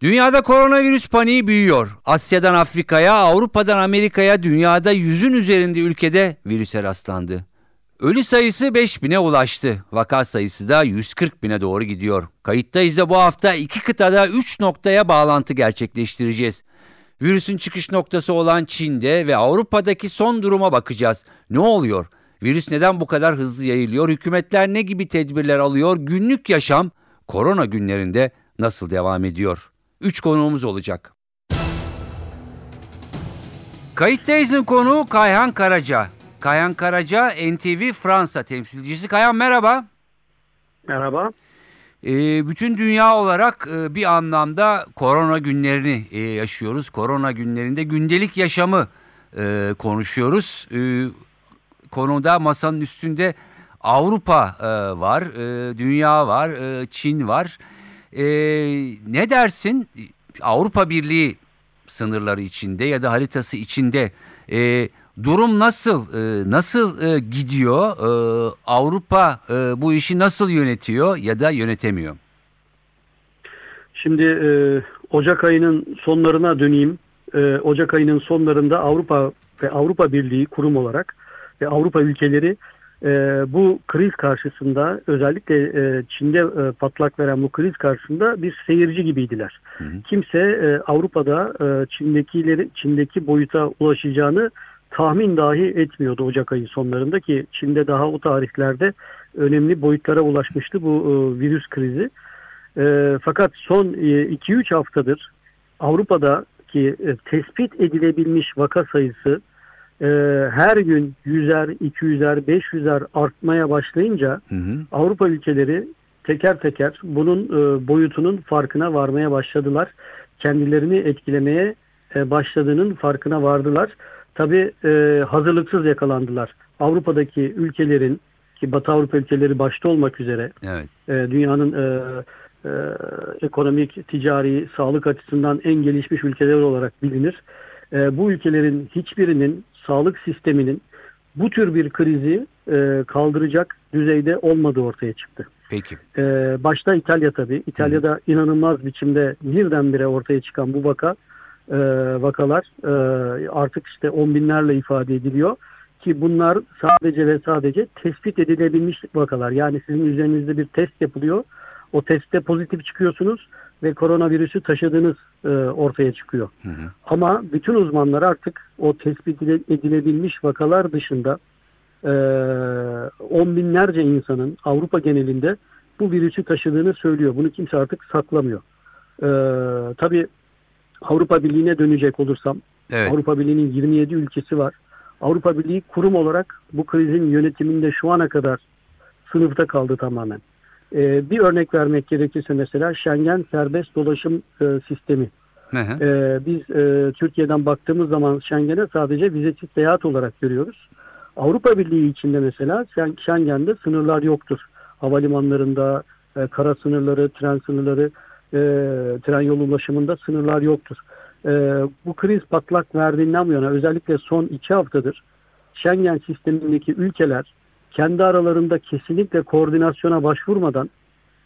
Dünyada koronavirüs paniği büyüyor. Asya'dan Afrika'ya, Avrupa'dan Amerika'ya dünyada yüzün üzerinde ülkede virüse rastlandı. Ölü sayısı 5000'e ulaştı. Vaka sayısı da 140 bine doğru gidiyor. Kayıttayız da bu hafta iki kıtada 3 noktaya bağlantı gerçekleştireceğiz. Virüsün çıkış noktası olan Çin'de ve Avrupa'daki son duruma bakacağız. Ne oluyor? Virüs neden bu kadar hızlı yayılıyor? Hükümetler ne gibi tedbirler alıyor? Günlük yaşam korona günlerinde nasıl devam ediyor? Üç konuğumuz olacak. Kayıttayız'ın konuğu Kayhan Karaca. Kayhan Karaca NTV Fransa temsilcisi. Kayhan merhaba. Merhaba. E, bütün dünya olarak e, bir anlamda korona günlerini e, yaşıyoruz. Korona günlerinde gündelik yaşamı e, konuşuyoruz. E, konuda masanın üstünde Avrupa e, var, e, dünya var, e, Çin var. E, ne dersin Avrupa Birliği sınırları içinde ya da haritası içinde e, durum nasıl e, nasıl e, gidiyor? E, Avrupa e, bu işi nasıl yönetiyor ya da yönetemiyor? Şimdi e, Ocak ayının sonlarına döneyim. E, Ocak ayının sonlarında Avrupa ve Avrupa Birliği kurum olarak ve Avrupa ülkeleri e, bu kriz karşısında özellikle e, Çin'de e, patlak veren bu kriz karşısında bir seyirci gibiydiler. Hı hı. Kimse e, Avrupa'da e, Çin'dekileri Çin'deki boyuta ulaşacağını tahmin dahi etmiyordu Ocak ayı sonlarında ki Çin'de daha o tarihlerde önemli boyutlara ulaşmıştı bu e, virüs krizi. E, fakat son 2-3 e, haftadır Avrupa'daki e, tespit edilebilmiş vaka sayısı e, her gün 100'er, 200'er, 500'er artmaya başlayınca hı hı. Avrupa ülkeleri teker teker bunun e, boyutunun farkına varmaya başladılar. Kendilerini etkilemeye e, başladığının farkına vardılar. Tabi e, hazırlıksız yakalandılar. Avrupa'daki ülkelerin ki Batı Avrupa ülkeleri başta olmak üzere evet. e, dünyanın e, e, ekonomik, ticari, sağlık açısından en gelişmiş ülkeler olarak bilinir. E, bu ülkelerin hiçbirinin sağlık sisteminin bu tür bir krizi e, kaldıracak düzeyde olmadığı ortaya çıktı. Peki. E, başta İtalya tabii. İtalya'da Hı. inanılmaz biçimde birdenbire ortaya çıkan bu vaka e, vakalar e, artık işte on binlerle ifade ediliyor ki bunlar sadece ve sadece tespit edilebilmiş vakalar. Yani sizin üzerinizde bir test yapılıyor. O testte pozitif çıkıyorsunuz ve koronavirüsü taşıdığınız e, ortaya çıkıyor. Hı hı. Ama bütün uzmanlar artık o tespit edilebilmiş vakalar dışında e, on binlerce insanın Avrupa genelinde bu virüsü taşıdığını söylüyor. Bunu kimse artık saklamıyor. E, tabii Avrupa Birliği'ne dönecek olursam evet. Avrupa Birliği'nin 27 ülkesi var. Avrupa Birliği kurum olarak bu krizin yönetiminde şu ana kadar sınıfta kaldı tamamen. Ee, bir örnek vermek gerekirse mesela Schengen serbest dolaşım e, sistemi. Ee, biz e, Türkiye'den baktığımız zaman Schengen'e sadece vizesiz seyahat olarak görüyoruz. Avrupa Birliği içinde mesela Schengen'de sınırlar yoktur. Havalimanlarında, e, kara sınırları, tren sınırları, e, tren yolu ulaşımında sınırlar yoktur. E, bu kriz patlak verdiğinden bu yana özellikle son iki haftadır Schengen sistemindeki ülkeler kendi aralarında kesinlikle koordinasyona başvurmadan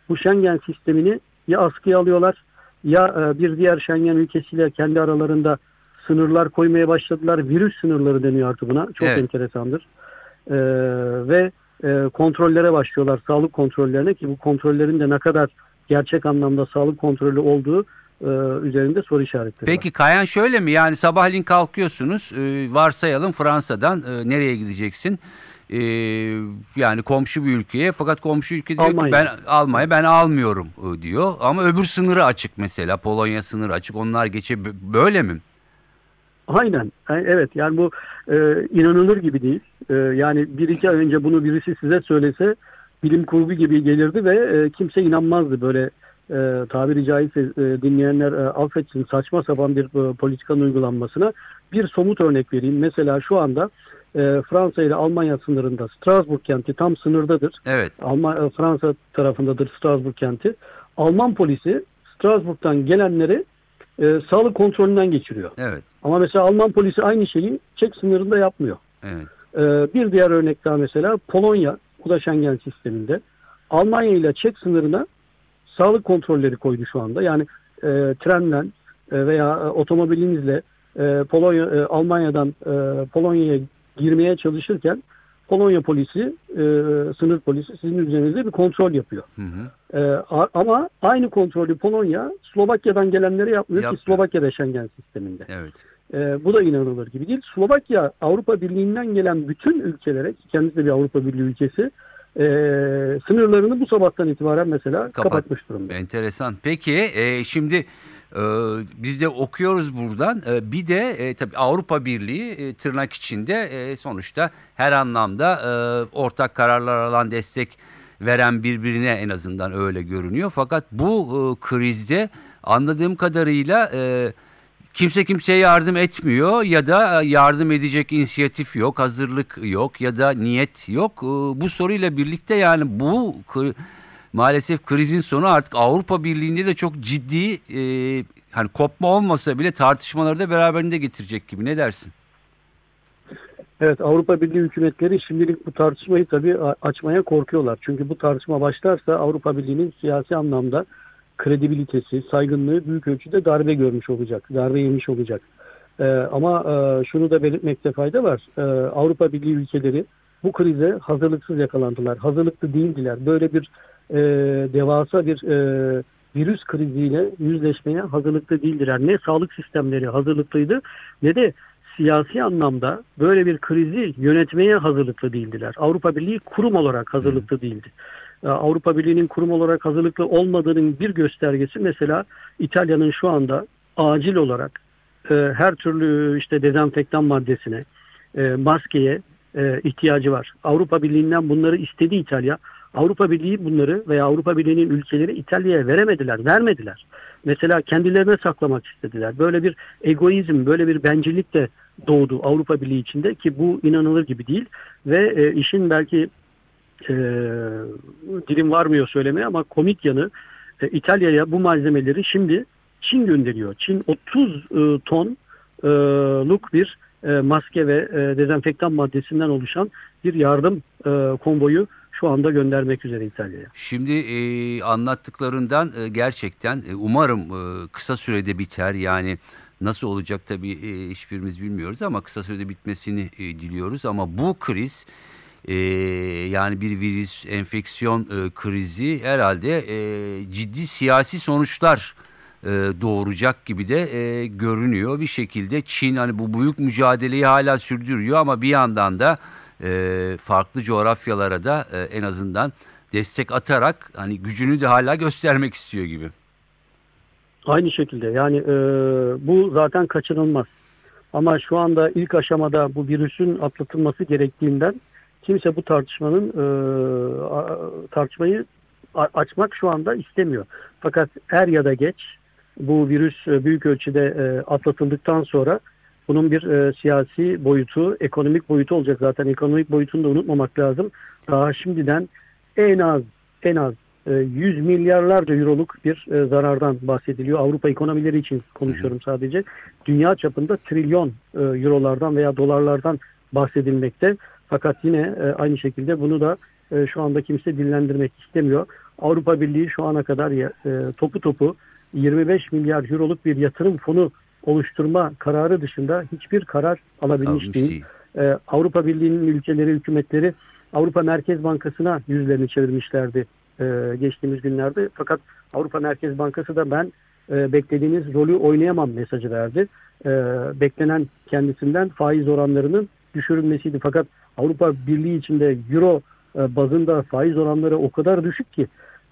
bu Schengen sistemini ya askıya alıyorlar ya e, bir diğer Schengen ülkesiyle kendi aralarında sınırlar koymaya başladılar. Virüs sınırları deniyor artık buna. Çok evet. enteresandır. E, ve e, kontrollere başlıyorlar. Sağlık kontrollerine ki bu kontrollerin de ne kadar gerçek anlamda sağlık kontrolü olduğu e, üzerinde soru işaretleri Peki var. Kayan şöyle mi? Yani sabahleyin kalkıyorsunuz e, varsayalım Fransa'dan e, nereye gideceksin? E, yani komşu bir ülkeye fakat komşu ülke diyor Almanya. ki ben Almanya ben almıyorum e, diyor. Ama öbür sınırı açık mesela Polonya sınırı açık onlar geçe böyle mi? Aynen. Evet yani bu e, inanılır gibi değil. E, yani bir iki ay önce bunu birisi size söylese bilim kurgu gibi gelirdi ve e, kimse inanmazdı böyle e, tabiri caizse e, dinleyenler e, affetsin saçma sapan bir e, politikanın uygulanmasına bir somut örnek vereyim. Mesela şu anda e, Fransa ile Almanya sınırında Strasbourg kenti tam sınırdadır. Evet. Alman, e, Fransa tarafındadır Strasbourg kenti. Alman polisi Strasbourg'dan gelenleri e, sağlık kontrolünden geçiriyor. Evet. Ama mesela Alman polisi aynı şeyi Çek sınırında yapmıyor. Evet. Ee, bir diğer örnek daha mesela Polonya, bu da Schengen sisteminde. Almanya ile Çek sınırına sağlık kontrolleri koydu şu anda. Yani e, trenle e, veya e, otomobilinizle e, Polonya, e, Almanya'dan e, Polonya'ya girmeye çalışırken Polonya polisi, e, sınır polisi sizin üzerinizde bir kontrol yapıyor. Hı hı. E, a- ama aynı kontrolü Polonya Slovakya'dan gelenlere yapmıyor Yapmıyor. ki Slovakya'da Schengen sisteminde. Evet. E, bu da inanılır gibi değil. Slovakya Avrupa Birliği'nden gelen bütün ülkelere, kendisi de bir Avrupa Birliği ülkesi, e, sınırlarını bu sabahtan itibaren mesela Kapat. kapatmış durumda. Enteresan. Peki e, şimdi biz de okuyoruz buradan. E, bir de e, tabii Avrupa Birliği e, tırnak içinde e, sonuçta her anlamda ortak kararlar alan destek veren birbirine en azından öyle görünüyor. Fakat bu krizde anladığım kadarıyla kimse kimseye yardım etmiyor ya da yardım edecek inisiyatif yok, hazırlık yok ya da niyet yok. Bu soruyla birlikte yani bu maalesef krizin sonu artık Avrupa Birliği'nde de çok ciddi e, hani kopma olmasa bile tartışmaları da beraberinde getirecek gibi. Ne dersin? Evet Avrupa Birliği hükümetleri şimdilik bu tartışmayı tabii açmaya korkuyorlar. Çünkü bu tartışma başlarsa Avrupa Birliği'nin siyasi anlamda kredibilitesi, saygınlığı büyük ölçüde darbe görmüş olacak, darbe yemiş olacak. Ee, ama e, şunu da belirtmekte fayda var. Ee, Avrupa Birliği ülkeleri bu krize hazırlıksız yakalandılar. Hazırlıklı değildiler. Böyle bir e, devasa bir e, virüs kriziyle yüzleşmeye hazırlıklı değildiler. Ne sağlık sistemleri hazırlıklıydı ne de siyasi anlamda böyle bir krizi yönetmeye hazırlıklı değildiler. Avrupa Birliği kurum olarak hazırlıklı değildi. Ee, Avrupa Birliği'nin kurum olarak hazırlıklı olmadığının bir göstergesi mesela İtalya'nın şu anda acil olarak e, her türlü işte dezenfektan maddesine, e, maskeye e, ihtiyacı var. Avrupa Birliği'nden bunları istedi İtalya. Avrupa Birliği bunları veya Avrupa Birliği'nin ülkeleri İtalya'ya veremediler, vermediler. Mesela kendilerine saklamak istediler. Böyle bir egoizm, böyle bir bencillik de doğdu Avrupa Birliği içinde ki bu inanılır gibi değil. Ve e, işin belki e, dilim varmıyor söylemeye ama komik yanı e, İtalya'ya bu malzemeleri şimdi Çin gönderiyor. Çin 30 e, tonluk bir e, maske ve e, dezenfektan maddesinden oluşan bir yardım e, konvoyu şu anda göndermek üzere İtalya'ya. Şimdi e, anlattıklarından e, gerçekten e, umarım e, kısa sürede biter. Yani nasıl olacak tabii e, hiçbirimiz bilmiyoruz ama kısa sürede bitmesini e, diliyoruz. Ama bu kriz e, yani bir virüs enfeksiyon e, krizi herhalde e, ciddi siyasi sonuçlar e, doğuracak gibi de e, görünüyor. Bir şekilde Çin hani bu büyük mücadeleyi hala sürdürüyor ama bir yandan da e, farklı coğrafyalara da e, en azından destek atarak hani gücünü de hala göstermek istiyor gibi. Aynı şekilde yani e, bu zaten kaçınılmaz. Ama şu anda ilk aşamada bu virüsün atlatılması gerektiğinden kimse bu tartışmanın e, tartışmayı açmak şu anda istemiyor. Fakat er ya da geç bu virüs e, büyük ölçüde e, atlatıldıktan sonra bunun bir e, siyasi boyutu, ekonomik boyutu olacak zaten. Ekonomik boyutunu da unutmamak lazım. Daha şimdiden en az en az e, 100 milyarlarca euroluk bir e, zarardan bahsediliyor. Avrupa ekonomileri için konuşuyorum sadece. Dünya çapında trilyon e, eurolardan veya dolarlardan bahsedilmekte. Fakat yine e, aynı şekilde bunu da e, şu anda kimse dillendirmek istemiyor. Avrupa Birliği şu ana kadar e, topu topu 25 milyar euroluk bir yatırım fonu oluşturma kararı dışında hiçbir karar alabilmiş Almış değil. değil. Ee, Avrupa Birliği'nin ülkeleri, hükümetleri Avrupa Merkez Bankası'na yüzlerini çevirmişlerdi e, geçtiğimiz günlerde. Fakat Avrupa Merkez Bankası da ben e, beklediğiniz rolü oynayamam mesajı verdi. E, beklenen kendisinden faiz oranlarının düşürülmesiydi. Fakat Avrupa Birliği içinde Euro e, bazında faiz oranları o kadar düşük ki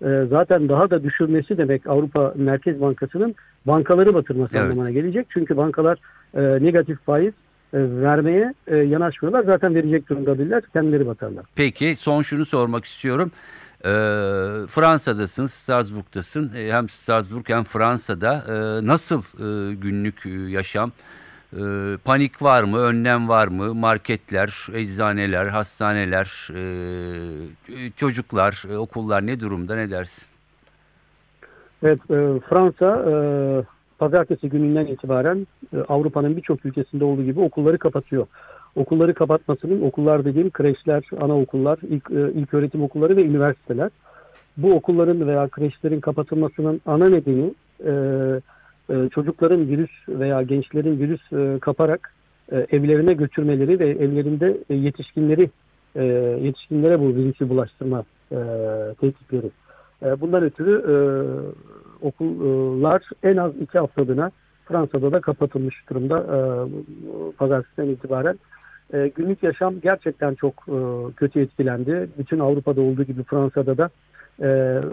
e, zaten daha da düşürmesi demek Avrupa Merkez Bankası'nın bankaları batırması Evet. anlamına gelecek. Çünkü bankalar e, negatif faiz e, vermeye e, yanaşmıyorlar. Zaten verecek durumda değiller. Kendileri batarlar. Peki son şunu sormak istiyorum. E, Fransa'dasın, Strasbourg'tasın. E, hem Strasbourg hem Fransa'da. E, nasıl e, günlük e, yaşam? E, panik var mı? Önlem var mı? Marketler, eczaneler, hastaneler, e, çocuklar, e, okullar ne durumda? Ne dersin? Evet, e, Fransa e, pazartesi gününden itibaren e, Avrupa'nın birçok ülkesinde olduğu gibi okulları kapatıyor. Okulları kapatmasının okullar dediğim kreşler, anaokullar, ilk, e, ilk öğretim okulları ve üniversiteler. Bu okulların veya kreşlerin kapatılmasının ana nedeni e, e, çocukların virüs veya gençlerin virüs e, kaparak e, evlerine götürmeleri ve evlerinde yetişkinleri yetişkinlere bu virüsü bulaştırma e, tehditleri. E, bundan ötürü okullar en az iki haftalığına Fransa'da da kapatılmış durumda e, pazartesiden itibaren. Günlük yaşam gerçekten çok kötü etkilendi. Bütün Avrupa'da olduğu gibi Fransa'da da e,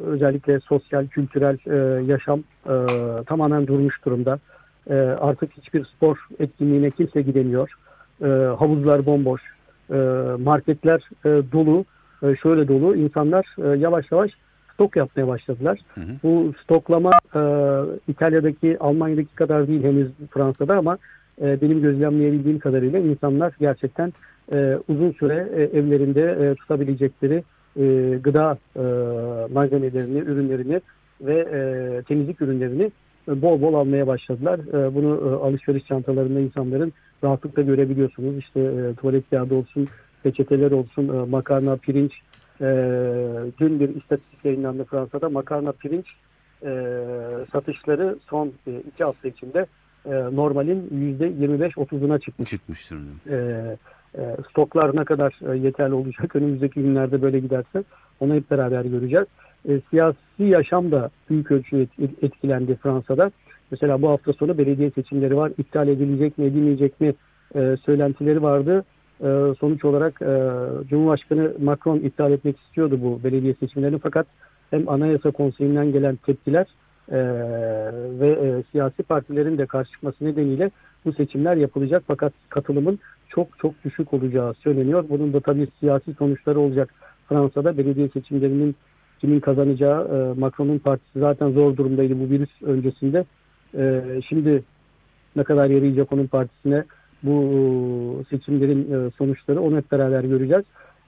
özellikle sosyal, kültürel e, yaşam e, tamamen durmuş durumda. E, artık hiçbir spor etkinliğine kimse gidemiyor. E, havuzlar bomboş, e, marketler e, dolu, e, şöyle dolu. İnsanlar e, yavaş yavaş stok yapmaya başladılar. Hı hı. Bu stoklama e, İtalya'daki, Almanya'daki kadar değil henüz Fransa'da ama e, benim gözlemleyebildiğim kadarıyla insanlar gerçekten e, uzun süre e, evlerinde e, tutabilecekleri e, gıda e, malzemelerini, ürünlerini ve e, temizlik ürünlerini e, bol bol almaya başladılar. E, bunu e, alışveriş çantalarında insanların rahatlıkla görebiliyorsunuz. İşte e, tuvalet kağıdı olsun, peçeteler olsun, e, makarna, pirinç, e, dün bir istatistik yayınlandı Fransa'da. Makarna pirinç e, satışları son e, iki hafta içinde e, normalin %25-30'una çıkmış. Çıkmış e, e, stoklar ne kadar e, yeterli olacak önümüzdeki günlerde böyle giderse onu hep beraber göreceğiz. E, siyasi yaşam da büyük ölçüde et, etkilendi Fransa'da. Mesela bu hafta sonu belediye seçimleri var. İptal edilecek mi edilmeyecek mi e, söylentileri vardı. Sonuç olarak Cumhurbaşkanı Macron iptal etmek istiyordu bu belediye seçimlerini fakat hem Anayasa Konseyi'nden gelen tepkiler ve siyasi partilerin de karşı çıkması nedeniyle bu seçimler yapılacak fakat katılımın çok çok düşük olacağı söyleniyor. Bunun da tabii siyasi sonuçları olacak. Fransa'da belediye seçimlerinin kimin kazanacağı e, Macron'un partisi zaten zor durumdaydı bu virüs öncesinde. E, şimdi ne kadar yarayacak onun partisine bu seçimlerin e, sonuçları onu hep beraber göreceğiz.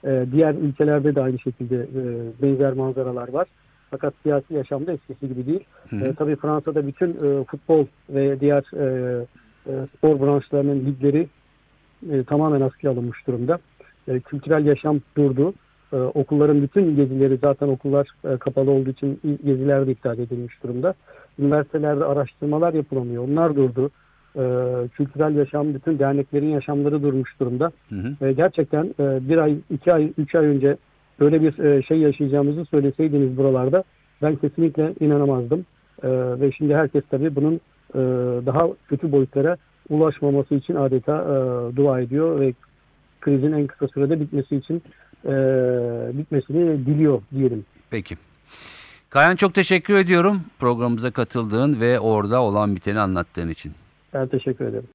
E, diğer ülkelerde de aynı şekilde e, benzer manzaralar var. Fakat siyasi yaşamda eskisi gibi değil. Hı hı. E, tabii Fransa'da bütün e, futbol ve diğer e, spor branşlarının ligleri e, tamamen askıya alınmış durumda. E, kültürel yaşam durdu. E, okulların bütün gezileri zaten okullar e, kapalı olduğu için geziler de iptal edilmiş durumda. Üniversitelerde araştırmalar yapılamıyor. Onlar durdu. E, kültürel yaşam, bütün derneklerin yaşamları durmuş durumda. Hı hı. E, gerçekten e, bir ay, iki ay, üç ay önce böyle bir e, şey yaşayacağımızı söyleseydiniz buralarda ben kesinlikle inanamazdım. E, ve şimdi herkes tabii bunun e, daha kötü boyutlara ulaşmaması için adeta e, dua ediyor ve krizin en kısa sürede bitmesi için e, bitmesini diliyor diyelim. Peki. Kayan çok teşekkür ediyorum programımıza katıldığın ve orada olan biteni anlattığın için. Ben teşekkür ederim.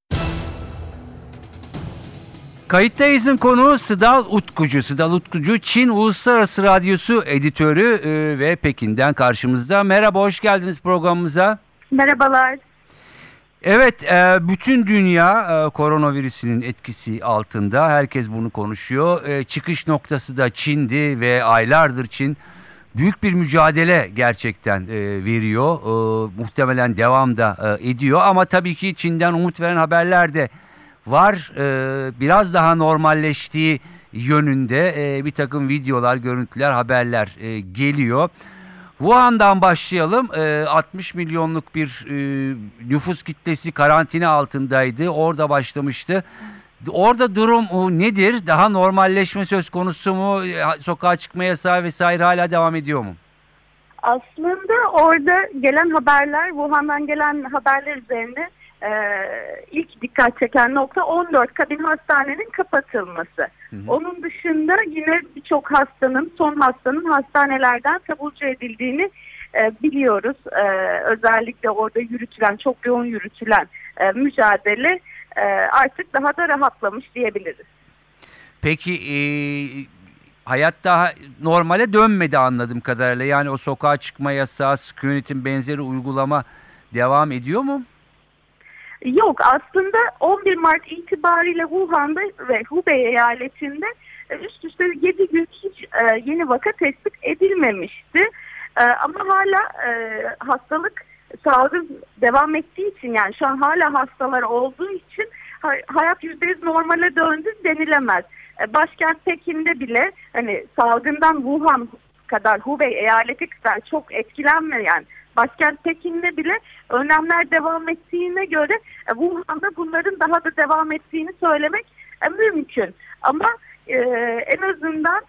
Kayıttayız'ın konuğu Sıdal Utkucu. Sıdal Utkucu Çin Uluslararası Radyosu editörü ve Pekin'den karşımızda. Merhaba, hoş geldiniz programımıza. Merhabalar. Evet, e, bütün dünya e, koronavirüsünün etkisi altında. Herkes bunu konuşuyor. Çıkış noktası da Çin'di ve aylardır Çin büyük bir mücadele gerçekten veriyor. Muhtemelen devam da ediyor ama tabii ki Çin'den umut veren haberler de var. Biraz daha normalleştiği yönünde bir takım videolar, görüntüler, haberler geliyor. Wuhan'dan başlayalım. 60 milyonluk bir nüfus kitlesi karantina altındaydı. Orada başlamıştı. Orada durum nedir? Daha normalleşme söz konusu mu? Sokağa çıkma yasağı vesaire hala devam ediyor mu? Aslında orada gelen haberler, Wuhan'dan gelen haberler üzerine e, ilk dikkat çeken nokta 14 kabin hastanenin kapatılması. Hı hı. Onun dışında yine birçok hastanın, son hastanın hastanelerden taburcu edildiğini e, biliyoruz. E, özellikle orada yürütülen, çok yoğun yürütülen e, mücadele e, artık daha da rahatlamış diyebiliriz. Peki e, hayat daha normale dönmedi anladığım kadarıyla. Yani o sokağa çıkma yasağı, sükunetin benzeri uygulama devam ediyor mu? Yok aslında 11 Mart itibariyle Wuhan'da ve Hubei eyaletinde e, üst üste 7 gün hiç e, yeni vaka tespit edilmemişti. E, ama hala hastalık salgın devam ettiği için yani şu an hala hastalar olduğu için ha- hayat %100 normale döndü denilemez. Başkent Pekin'de bile hani salgından Wuhan kadar Hubei eyaleti kadar çok etkilenmeyen başkent Pekin'de bile önlemler devam ettiğine göre e, Wuhan'da bunların daha da devam ettiğini söylemek e, mümkün. Ama e, en azından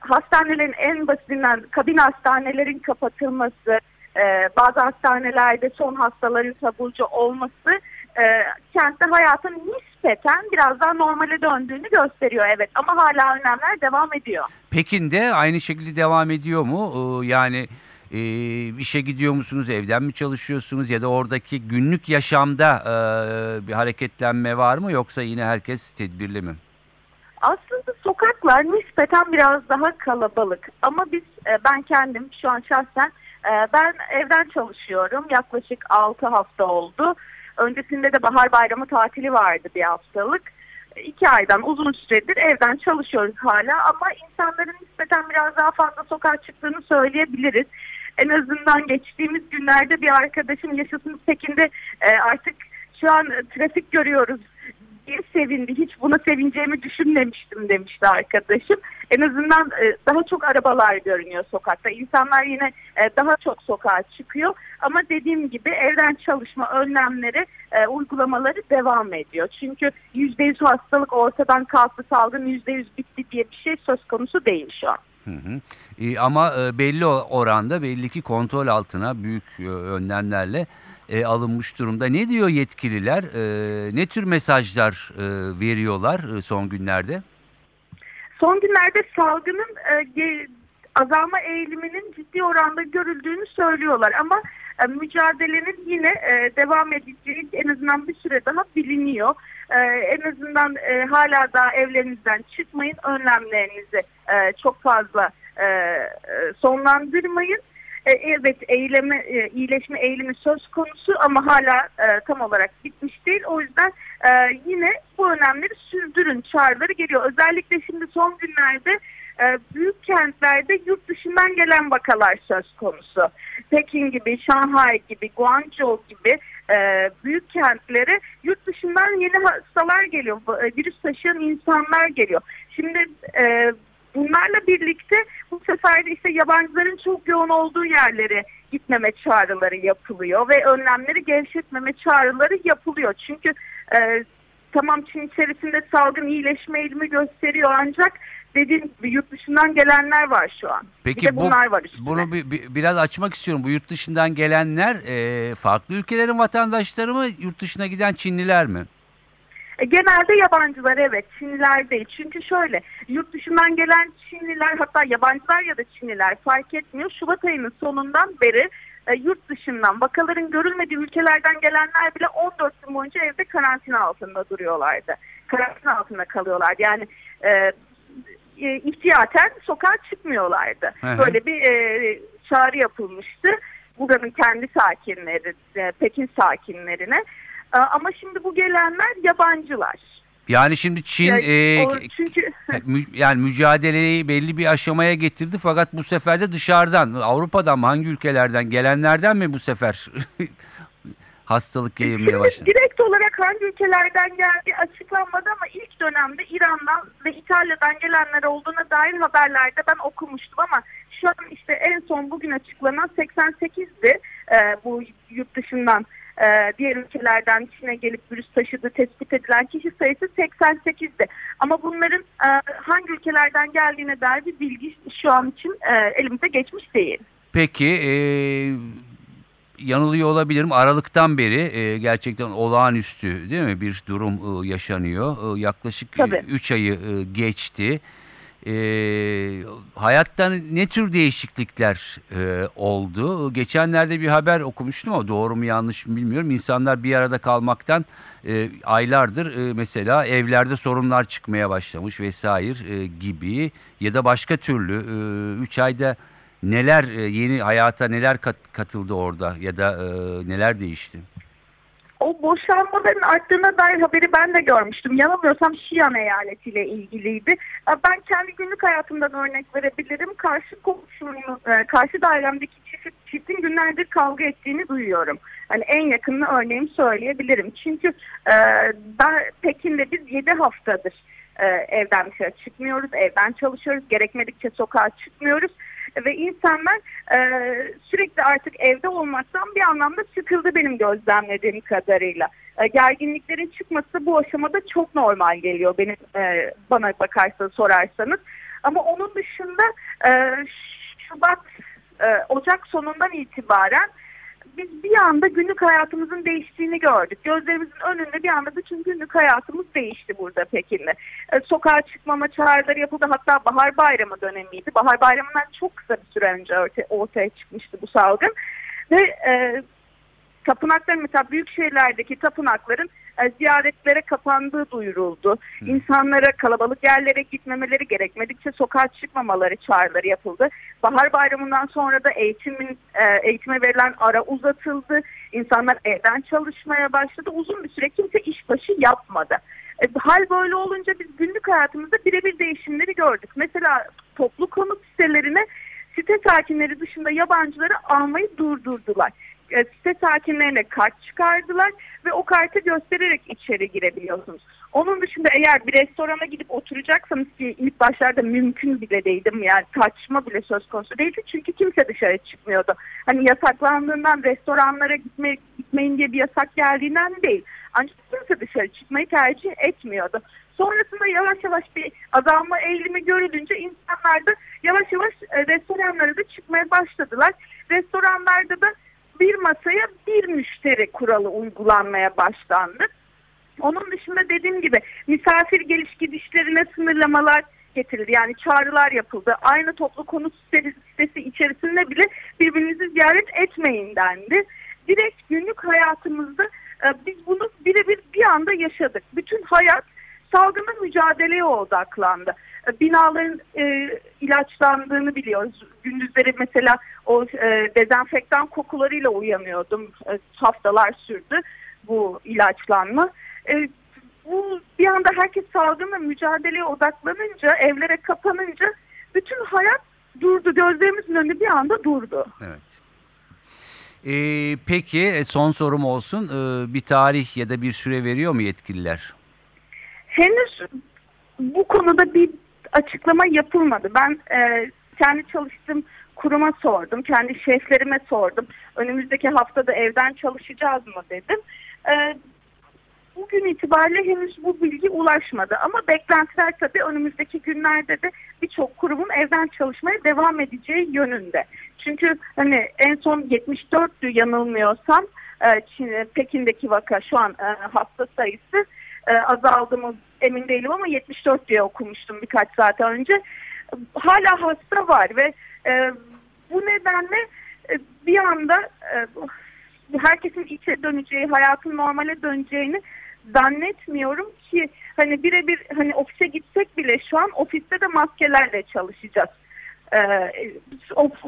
hastanelerin en basitinden kabin hastanelerin kapatılması, e, bazı hastanelerde son hastaların taburcu olması e, kentte hayatın nispeten biraz daha normale döndüğünü gösteriyor evet ama hala önlemler devam ediyor. Pekin'de aynı şekilde devam ediyor mu? Ee, Yani e, işe gidiyor musunuz, evden mi çalışıyorsunuz ya da oradaki günlük yaşamda e, bir hareketlenme var mı yoksa yine herkes tedbirli mi? Aslında sokaklar nispeten biraz daha kalabalık ama biz e, ben kendim şu an şahsen e, ben evden çalışıyorum yaklaşık 6 hafta oldu. Öncesinde de bahar bayramı tatili vardı bir haftalık. İki aydan uzun süredir evden çalışıyoruz hala ama insanların nispeten biraz daha fazla sokağa çıktığını söyleyebiliriz. En azından geçtiğimiz günlerde bir arkadaşım yaşasın Pekin'de e, artık şu an trafik görüyoruz diye sevindi. Hiç buna sevineceğimi düşünmemiştim demişti arkadaşım. En azından e, daha çok arabalar görünüyor sokakta. İnsanlar yine e, daha çok sokağa çıkıyor. Ama dediğim gibi evden çalışma önlemleri, e, uygulamaları devam ediyor. Çünkü %100 hastalık ortadan kalktı, salgın %100 bitti diye bir şey söz konusu değil şu an. Hı hı. E, ama e, belli oranda belli ki kontrol altına büyük e, önlemlerle e, alınmış durumda. Ne diyor yetkililer? E, ne tür mesajlar e, veriyorlar e, son günlerde? Son günlerde salgının e, azalma eğiliminin ciddi oranda görüldüğünü söylüyorlar ama e, mücadelenin yine e, devam edeceği en azından bir süre daha biliniyor. E, en azından e, hala daha evlerinizden çıkmayın, önlemlerinizi e, çok fazla e, e, sonlandırmayın. E, evet eyleme, e, iyileşme eğilimi söz konusu ama hala e, tam olarak bitmiş değil. O yüzden e, yine bu önemleri sürdürün çağrıları geliyor. Özellikle şimdi son günlerde e, büyük kentlerde yurt dışından gelen vakalar söz konusu. Pekin gibi, Şanghay gibi, Guangzhou gibi e, büyük kentlere yurt dışından yeni hastalar geliyor. E, virüs taşıyan insanlar geliyor. Şimdi e, bunlarla birlikte bu sefer de işte yabancıların çok yoğun olduğu yerlere gitmeme çağrıları yapılıyor ve önlemleri gevşetmeme çağrıları yapılıyor. Çünkü e, tamam Çin içerisinde salgın iyileşme eğilimi gösteriyor ancak dediğim gibi yurt dışından gelenler var şu an. Peki bir de bu, bunlar var üstüne. bunu bir, bir- biraz açmak istiyorum. Bu yurt dışından gelenler e, farklı ülkelerin vatandaşları mı, yurt dışına giden Çinliler mi? E, Genelde yabancılar evet Çinliler değil. Çünkü şöyle yurt dışından gelen Çinliler hatta yabancılar ya da Çinliler fark etmiyor. Şubat ayının sonundan beri e, yurt dışından vakaların görülmediği ülkelerden gelenler bile 14 gün boyunca evde karantina altında duruyorlardı. Karantina altında kalıyorlardı. Yani e, e, ihtiyaten sokağa çıkmıyorlardı. Hı hı. Böyle bir e, çağrı yapılmıştı. Buranın kendi sakinleri, e, Pekin sakinlerine. E, ama şimdi bu gelenler yabancılar. Yani şimdi Çin Yani e, o- çünkü yani mücadeleyi belli bir aşamaya getirdi fakat bu sefer de dışarıdan Avrupa'dan mı hangi ülkelerden gelenlerden mi bu sefer hastalık yayılmaya başladı? direkt olarak hangi ülkelerden geldiği açıklanmadı ama ilk dönemde İran'dan ve İtalya'dan gelenler olduğuna dair haberlerde ben okumuştum ama şu an işte en son bugün açıklanan 88'di e, bu yurt dışından e, diğer ülkelerden Çin'e gelip virüs taşıdığı tespit edilen kişi sayısı 88'di. Ama bunların e, hangi ülkelerden geldiğine dair bir bilgi şu an için e, elimize geçmiş değil. Peki e, yanılıyor olabilirim. Aralıktan beri e, gerçekten olağanüstü değil mi bir durum e, yaşanıyor. E, yaklaşık Tabii. 3 ayı e, geçti. E, hayatta ne tür değişiklikler e, oldu? Geçenlerde bir haber okumuştum ama doğru mu yanlış mı bilmiyorum. İnsanlar bir arada kalmaktan e, aylardır e, mesela evlerde sorunlar çıkmaya başlamış vesaire e, gibi ya da başka türlü 3 ayda neler e, yeni hayata neler kat, katıldı orada ya da e, neler değişti? O boşanmaların arttığına dair haberi ben de görmüştüm. Yanılmıyorsam Şiyan eyaletiyle ilgiliydi. Ben kendi günlük hayatımdan örnek verebilirim. Karşı komşunun, e, karşı dairemdeki çift, çiftin günlerdir kavga ettiğini duyuyorum. Hani en yakınını örneğimi söyleyebilirim. Çünkü e, ben Pekin'de biz 7 haftadır e, evden dışarı çıkmıyoruz, evden çalışıyoruz, gerekmedikçe sokağa çıkmıyoruz ve insanlar e, sürekli artık evde olmaktan bir anlamda sıkıldı benim gözlemlediğim kadarıyla. E, gerginliklerin çıkması bu aşamada çok normal geliyor benim e, bana bakarsa sorarsanız. Ama onun dışında e, Şubat, e, Ocak sonundan itibaren biz bir anda günlük hayatımızın değiştiğini gördük. Gözlerimizin önünde bir anda bütün günlük hayatımız değişti burada Pekin'de. E, sokağa çıkmama çağrıları yapıldı. Hatta bahar bayramı dönemiydi. Bahar bayramından çok kısa bir süre önce ortaya, ortaya çıkmıştı bu salgın. Ve e, tapınakların mesela büyük şehirlerdeki tapınakların e, ziyaretlere kapandığı duyuruldu. Hı. İnsanlara kalabalık yerlere gitmemeleri gerekmedikçe sokağa çıkmamaları çağrıları yapıldı. Bahar bayramından sonra da eğitimin e, eğitime verilen ara uzatıldı. İnsanlar evden çalışmaya başladı. Uzun bir süre kimse işbaşı yapmadı. E, hal böyle olunca biz günlük hayatımızda birebir değişimleri gördük. Mesela toplu konut sitelerine site sakinleri dışında yabancıları almayı durdurdular. E, site sakinlerine kart çıkardılar ve o kartı göstererek içeri girebiliyorsunuz. Onun dışında eğer bir restorana gidip oturacaksanız ki ilk başlarda mümkün bile değildim yani tartışma bile söz konusu değildi çünkü kimse dışarı çıkmıyordu. Hani yasaklandığından restoranlara gitme, gitmeyin diye bir yasak geldiğinden değil. Ancak kimse dışarı çıkmayı tercih etmiyordu. Sonrasında yavaş yavaş bir azalma eğilimi görülünce insanlar da yavaş yavaş e, restoranlara da çıkmaya başladılar. Restoranlarda da bir masaya bir müşteri kuralı uygulanmaya başlandı. Onun dışında dediğim gibi misafir geliş gidişlerine sınırlamalar getirildi. Yani çağrılar yapıldı. Aynı toplu konut sitesi içerisinde bile birbirinizi ziyaret etmeyin dendi. Direkt günlük hayatımızda e, biz bunu birebir bir anda yaşadık. Bütün hayat salgınla mücadeleye odaklandı. Binaların e, ilaçlandığını biliyoruz. Gündüzleri mesela o e, dezenfektan kokularıyla uyanıyordum. E, haftalar sürdü bu ilaçlanma. E, bu bir anda herkes salgınla mücadeleye odaklanınca, evlere kapanınca bütün hayat durdu. Gözlerimizin önünde bir anda durdu. Evet. Ee, peki e, son sorum olsun. Ee, bir tarih ya da bir süre veriyor mu yetkililer? Henüz bu konuda bir açıklama yapılmadı. Ben e, kendi çalıştığım kuruma sordum, kendi şeflerime sordum. Önümüzdeki haftada evden çalışacağız mı dedim. E, bugün itibariyle henüz bu bilgi ulaşmadı ama beklentiler tabii önümüzdeki günlerde de birçok kurumun evden çalışmaya devam edeceği yönünde. Çünkü hani en son 74'tü yanılmıyorsam e, Çin, Pekin'deki vaka şu an e, hasta sayısı e, azaldı mı emin değilim ama 74 diye okumuştum birkaç saat önce. Hala hasta var ve e, bu nedenle e, bir anda e, herkesin içe döneceği, hayatın normale döneceğini zannetmiyorum ki hani birebir hani ofise gitsek bile şu an ofiste de maskelerle çalışacağız. Ee,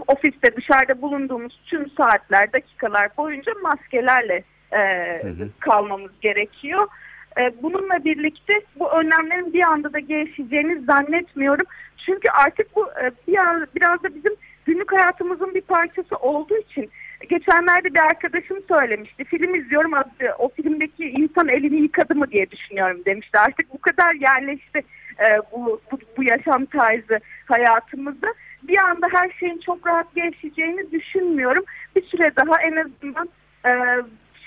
ofiste dışarıda bulunduğumuz tüm saatler, dakikalar boyunca maskelerle e, hı hı. kalmamız gerekiyor. E, bununla birlikte bu önlemlerin bir anda da gevşeceğini zannetmiyorum. Çünkü artık bu e, biraz, biraz da bizim günlük hayatımızın bir parçası olduğu için geçenlerde bir arkadaşım söylemişti. Film izliyorum o filmdeki insan elini yıkadı mı diye düşünüyorum demişti. Artık bu kadar yerleşti e, bu, bu, bu yaşam tarzı hayatımızda. Bir anda her şeyin çok rahat gevşeceğini düşünmüyorum. Bir süre daha en azından e,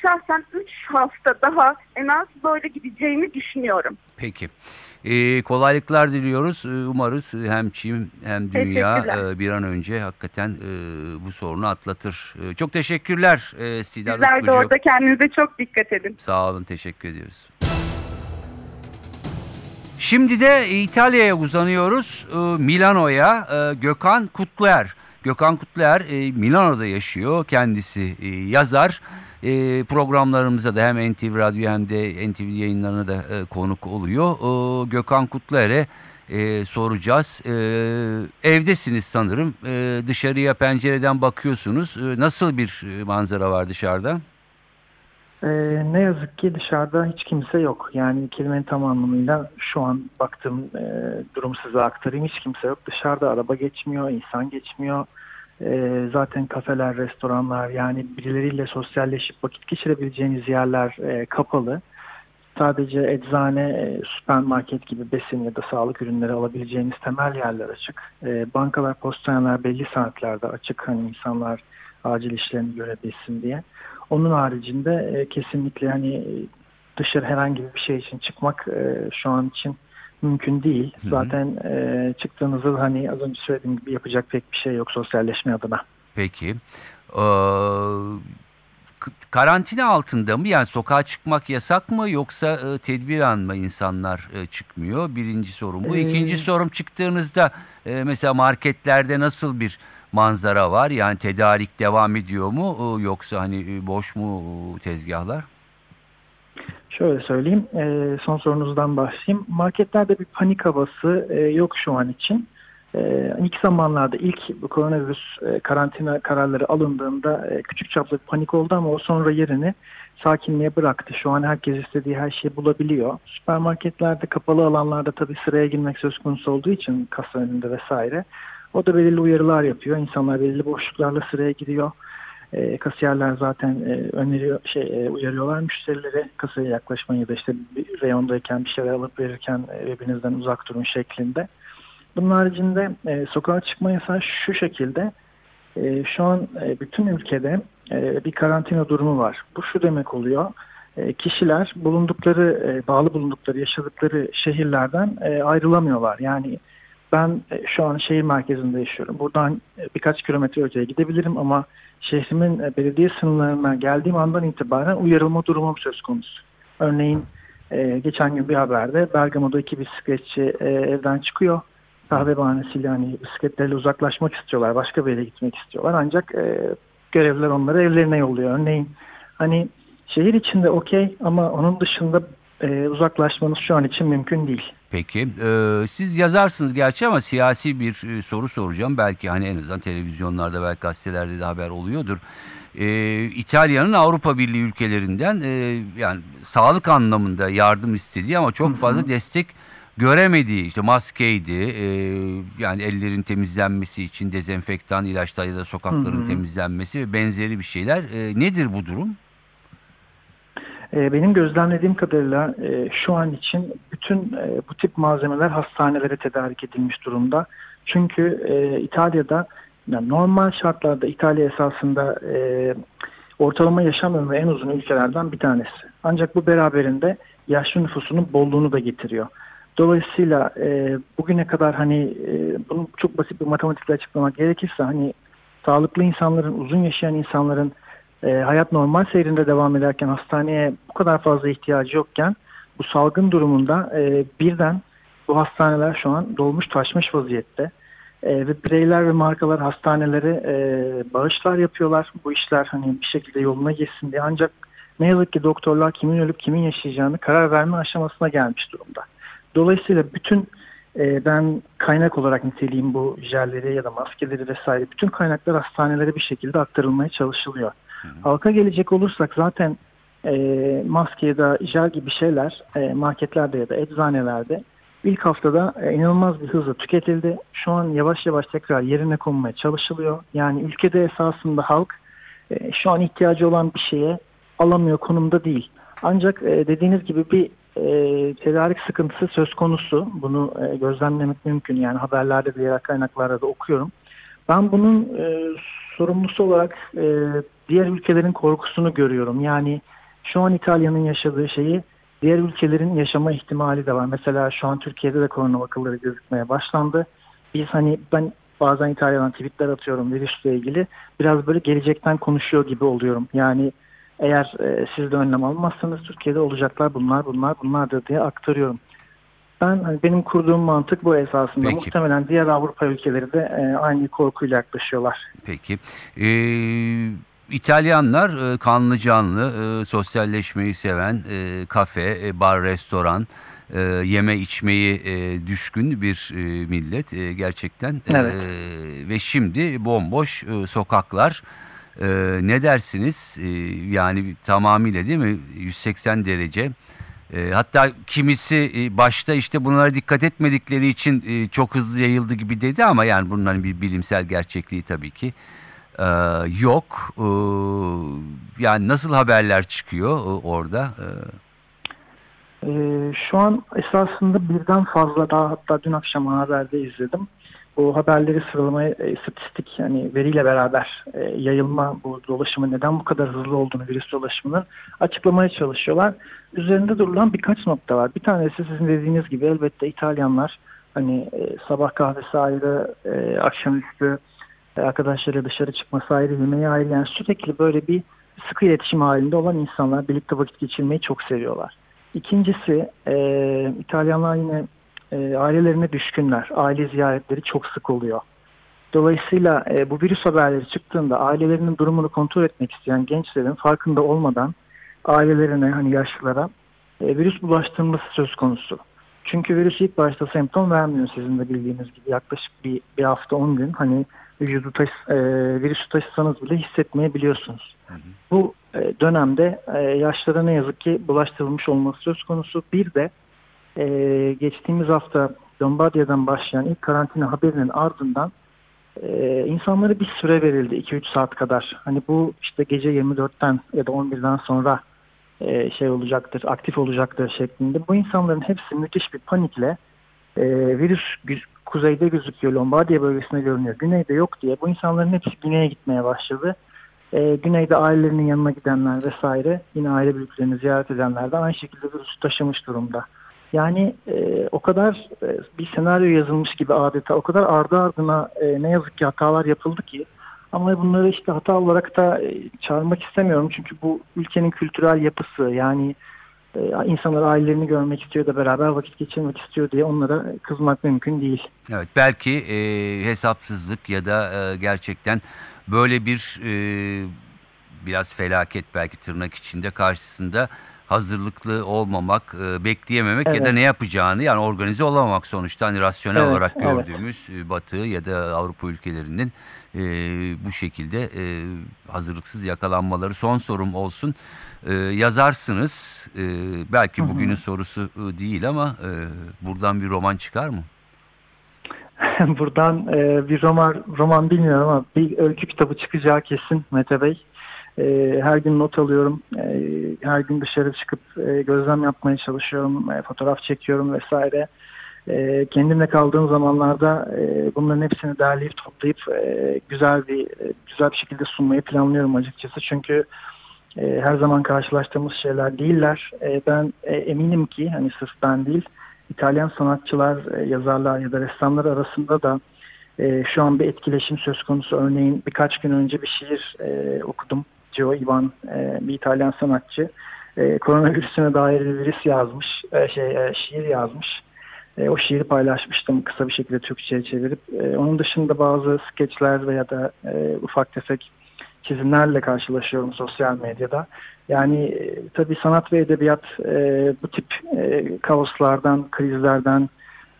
şahsen 3 hafta daha en az böyle gideceğini düşünüyorum. Peki. Ee, kolaylıklar diliyoruz. Ee, umarız hem Çin hem dünya e, bir an önce hakikaten e, bu sorunu atlatır. E, çok teşekkürler e, Sidar Sizler de orada kendinize çok dikkat edin. Sağ olun, teşekkür ediyoruz. Şimdi de İtalya'ya uzanıyoruz. Ee, Milano'ya e, Gökhan Kutluer. Gökhan Kutluer e, Milano'da yaşıyor. Kendisi e. Programlarımıza da hem NTV Radyo hem de NTV yayınlarına da konuk oluyor. Gökhan Kutluer'e soracağız. Evdesiniz sanırım. Dışarıya pencereden bakıyorsunuz. Nasıl bir manzara var dışarıda? Ee, ne yazık ki dışarıda hiç kimse yok. Yani kelimenin tam anlamıyla şu an baktığım e, durum size aktarayım. Hiç kimse yok. Dışarıda araba geçmiyor, insan geçmiyor. E, zaten kafeler, restoranlar yani birileriyle sosyalleşip vakit geçirebileceğiniz yerler e, kapalı. Sadece eczane, e, süpermarket gibi besin ya da sağlık ürünleri alabileceğiniz temel yerler açık. E, bankalar, postaneler belli saatlerde açık. Hani insanlar acil işlerini görebilsin diye. Onun haricinde kesinlikle hani dışarı herhangi bir şey için çıkmak şu an için mümkün değil. Hı hı. Zaten e, çıktığınızda hani az önce söylediğim gibi yapacak pek bir şey yok sosyalleşme adına. Peki. Ee, karantina altında mı? Yani sokağa çıkmak yasak mı yoksa e, tedbiren mı insanlar e, çıkmıyor? Birinci sorun bu. Ee, İkinci sorum çıktığınızda e, mesela marketlerde nasıl bir manzara var? Yani tedarik devam ediyor mu yoksa hani e, boş mu tezgahlar? Şöyle söyleyeyim, e, son sorunuzdan başlayayım. Marketlerde bir panik havası e, yok şu an için. İlk zamanlarda ilk bu koronavirüs karantina kararları alındığında küçük çaplı bir panik oldu ama o sonra yerini sakinliğe bıraktı. Şu an herkes istediği her şeyi bulabiliyor. Süpermarketlerde kapalı alanlarda tabii sıraya girmek söz konusu olduğu için kasa önünde vesaire o da belirli uyarılar yapıyor. İnsanlar belirli boşluklarla sıraya gidiyor. E, kasiyerler zaten e, öneriyor, şey e, uyarıyorlar müşterilere kasaya yaklaşmayı da işte bir reyondayken bir şeyler alıp verirken e, birbirinizden uzak durun şeklinde. Bunun haricinde e, sokağa çıkma yasağı şu şekilde. E, şu an e, bütün ülkede e, bir karantina durumu var. Bu şu demek oluyor. E, kişiler bulundukları, e, bağlı bulundukları, yaşadıkları şehirlerden e, ayrılamıyorlar. Yani ben e, şu an şehir merkezinde yaşıyorum. Buradan e, birkaç kilometre öteye gidebilirim ama şehrimin e, belediye sınırlarına geldiğim andan itibaren uyarılma durumum söz konusu. Örneğin geçen gün bir haberde Bergamo'da iki bisikletçi evden çıkıyor. Kahve bahanesiyle hani bisikletleriyle uzaklaşmak istiyorlar. Başka bir yere gitmek istiyorlar. Ancak görevliler onları evlerine yolluyor. Örneğin hani şehir içinde okey ama onun dışında uzaklaşmanız şu an için mümkün değil. Peki. Ee, siz yazarsınız gerçi ama siyasi bir e, soru soracağım. Belki hani en azından televizyonlarda belki gazetelerde de haber oluyordur. Ee, İtalya'nın Avrupa Birliği ülkelerinden e, yani sağlık anlamında yardım istediği ama çok fazla destek göremediği işte maskeydi e, yani ellerin temizlenmesi için dezenfektan ilaçlar ya da sokakların temizlenmesi ve benzeri bir şeyler. E, nedir bu durum? E, benim gözlemlediğim kadarıyla e, şu an için bütün e, bu tip malzemeler hastanelere tedarik edilmiş durumda. Çünkü İtalya'da yani normal şartlarda İtalya esasında ortalama yaşam ömrü en uzun ülkelerden bir tanesi. Ancak bu beraberinde yaşlı nüfusunun bolluğunu da getiriyor. Dolayısıyla e, bugüne kadar hani e, bunu çok basit bir matematikle açıklamak gerekirse hani sağlıklı insanların, uzun yaşayan insanların e, hayat normal seyrinde devam ederken hastaneye bu kadar fazla ihtiyacı yokken bu salgın durumunda e, birden bu hastaneler şu an dolmuş taşmış vaziyette. E, ve bireyler ve markalar hastanelere e, bağışlar yapıyorlar. Bu işler hani bir şekilde yoluna geçsin diye. Ancak ne yazık ki doktorlar kimin ölüp kimin yaşayacağını karar verme aşamasına gelmiş durumda. Dolayısıyla bütün e, ben kaynak olarak niteleyeyim bu jelleri ya da maskeleri vesaire. Bütün kaynaklar hastanelere bir şekilde aktarılmaya çalışılıyor. Halka gelecek olursak zaten e, maske ya da jel gibi şeyler e, marketlerde ya da eczanelerde ilk haftada e, inanılmaz bir hızla tüketildi. Şu an yavaş yavaş tekrar yerine konmaya çalışılıyor. Yani ülkede esasında halk e, şu an ihtiyacı olan bir şeye alamıyor konumda değil. Ancak e, dediğiniz gibi bir e, tedarik sıkıntısı söz konusu. Bunu e, gözlemlemek mümkün. Yani haberlerde diğer kaynaklarda da okuyorum. Ben bunun e, sorumlusu olarak e, diğer ülkelerin korkusunu görüyorum. Yani şu an İtalya'nın yaşadığı şeyi diğer ülkelerin yaşama ihtimali de var. Mesela şu an Türkiye'de de korona vakaları gözükmeye başlandı. Biz hani ben bazen İtalya'dan tweetler atıyorum virüsle ilgili. Biraz böyle gelecekten konuşuyor gibi oluyorum. Yani eğer e, siz de önlem almazsanız Türkiye'de olacaklar bunlar bunlar bunlardır diye aktarıyorum. Ben hani benim kurduğum mantık bu esasında. Peki. Muhtemelen diğer Avrupa ülkeleri de e, aynı korkuyla yaklaşıyorlar. Peki. Ee, İtalyanlar e, kanlı canlı, e, sosyalleşmeyi seven, e, kafe, e, bar, restoran, e, yeme içmeyi e, düşkün bir e, millet e, gerçekten. E, Evet. ve şimdi bomboş e, sokaklar. E, ne dersiniz? E, yani tamamıyla değil mi? 180 derece. E, hatta kimisi e, başta işte bunlara dikkat etmedikleri için e, çok hızlı yayıldı gibi dedi ama yani bunların bir bilimsel gerçekliği tabii ki e, yok. E, yani nasıl haberler çıkıyor orada? E, E, şu an esasında birden fazla daha hatta dün akşam haberde izledim. Bu haberleri sıralamaya istatistik yani veriyle beraber e, yayılma bu dolaşımı neden bu kadar hızlı olduğunu virüs dolaşımının açıklamaya çalışıyorlar. Üzerinde durulan birkaç nokta var. Bir tanesi sizin dediğiniz gibi elbette İtalyanlar hani e, sabah kahvesi ayrı, e, akşamüstü e, arkadaşları dışarı çıkması ayrı, yemeği ayrı. Yani sürekli böyle bir sıkı iletişim halinde olan insanlar birlikte vakit geçirmeyi çok seviyorlar. İkincisi e, İtalyanlar yine e, ailelerine düşkünler. Aile ziyaretleri çok sık oluyor. Dolayısıyla e, bu virüs haberleri çıktığında ailelerinin durumunu kontrol etmek isteyen gençlerin farkında olmadan ailelerine hani yaşlılara e, virüs bulaştırması söz konusu. Çünkü virüs ilk başta semptom vermiyor sizin de bildiğiniz gibi yaklaşık bir, bir hafta 10 gün hani vücudu taşı, e, virüsü taşısanız bile hissetmeyebiliyorsunuz. Bu e, dönemde e, yaşlara ne yazık ki bulaştırılmış olması söz konusu. Bir de e, geçtiğimiz hafta Lombardiya'dan başlayan ilk karantina haberinin ardından e, insanlara bir süre verildi 2-3 saat kadar. Hani bu işte gece 24'ten ya da 11'den sonra e, şey olacaktır, aktif olacaktır şeklinde. Bu insanların hepsi müthiş bir panikle e, virüs kuzeyde gözüküyor, Lombardiya bölgesinde görünüyor, güneyde yok diye bu insanların hepsi güneye gitmeye başladı. E, güneyde ailelerinin yanına gidenler vesaire yine aile büyüklerini ziyaret edenler de aynı şekilde virüsü taşımış durumda. Yani e, o kadar e, bir senaryo yazılmış gibi adeta o kadar ardı ardına e, ne yazık ki hatalar yapıldı ki ama bunları işte hata olarak da e, çağırmak istemiyorum çünkü bu ülkenin kültürel yapısı yani e, insanlar ailelerini görmek istiyor da beraber vakit geçirmek istiyor diye onlara kızmak mümkün değil. Evet belki e, hesapsızlık ya da e, gerçekten böyle bir e, biraz felaket belki tırnak içinde karşısında hazırlıklı olmamak, e, bekleyememek ya da Evet. ne yapacağını yani organize olamamak sonuçta hani rasyonel Evet, olarak evet. gördüğümüz e, Batı ya da Avrupa ülkelerinin e, bu şekilde e, hazırlıksız yakalanmaları son sorum olsun. E, yazarsınız e, belki Hı hı. bugünün sorusu e, değil ama e, buradan bir roman çıkar mı? Buradan e, bir roman roman bilmiyorum ama bir öykü kitabı çıkacağı kesin Mete Bey. E, her gün not alıyorum. E, her gün dışarı çıkıp e, gözlem yapmaya çalışıyorum. E, fotoğraf çekiyorum vesaire. E, kendimle kaldığım zamanlarda e, bunların hepsini derleyip toplayıp e, güzel bir e, güzel bir şekilde sunmayı planlıyorum açıkçası. Çünkü e, her zaman karşılaştığımız şeyler değiller. E, ben e, eminim ki hani sırf ben değil İtalyan sanatçılar, e, yazarlar ya da ressamlar arasında da e, şu an bir etkileşim söz konusu. Örneğin birkaç gün önce bir şiir e, okudum. Gio Ivan, e, bir İtalyan sanatçı. E, koronavirüsüne dair bir virüs yazmış, e, şey e, şiir yazmış. E, o şiiri paylaşmıştım kısa bir şekilde Türkçe'ye çevirip. E, onun dışında bazı skeçler veya da e, ufak tefek çizimlerle karşılaşıyorum sosyal medyada. Yani e, tabii sanat ve edebiyat e, bu tip e, kaoslardan, krizlerden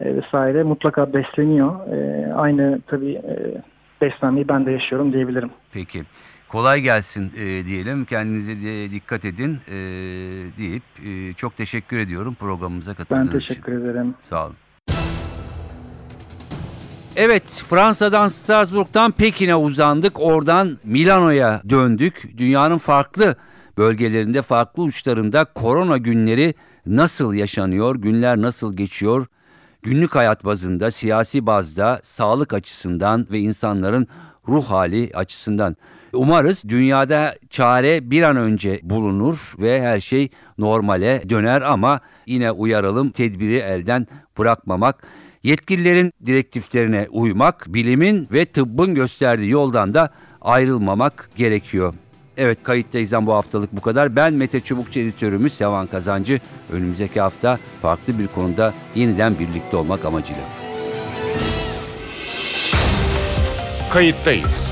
e, vesaire mutlaka besleniyor. E, aynı tabii e, beslenmeyi ben de yaşıyorum diyebilirim. Peki. Kolay gelsin e, diyelim. Kendinize de dikkat edin e, deyip e, çok teşekkür ediyorum programımıza Ben katıldığınız teşekkür için. ederim. Sağ olun. Evet Fransa'dan Strasbourg'dan Pekin'e uzandık. Oradan Milano'ya döndük. Dünyanın farklı bölgelerinde, farklı uçlarında korona günleri nasıl yaşanıyor, günler nasıl geçiyor? Günlük hayat bazında, siyasi bazda, sağlık açısından ve insanların ruh hali açısından. Umarız dünyada çare bir an önce bulunur ve her şey normale döner ama yine uyaralım tedbiri elden bırakmamak. Yetkililerin direktiflerine uymak, bilimin ve tıbbın gösterdiği yoldan da ayrılmamak gerekiyor. Evet kayıttayızdan bu haftalık bu kadar. Ben Mete Çubukçu editörümüz Sevan Kazancı. Önümüzdeki hafta farklı bir konuda yeniden birlikte olmak amacıyla. Kayıttayız.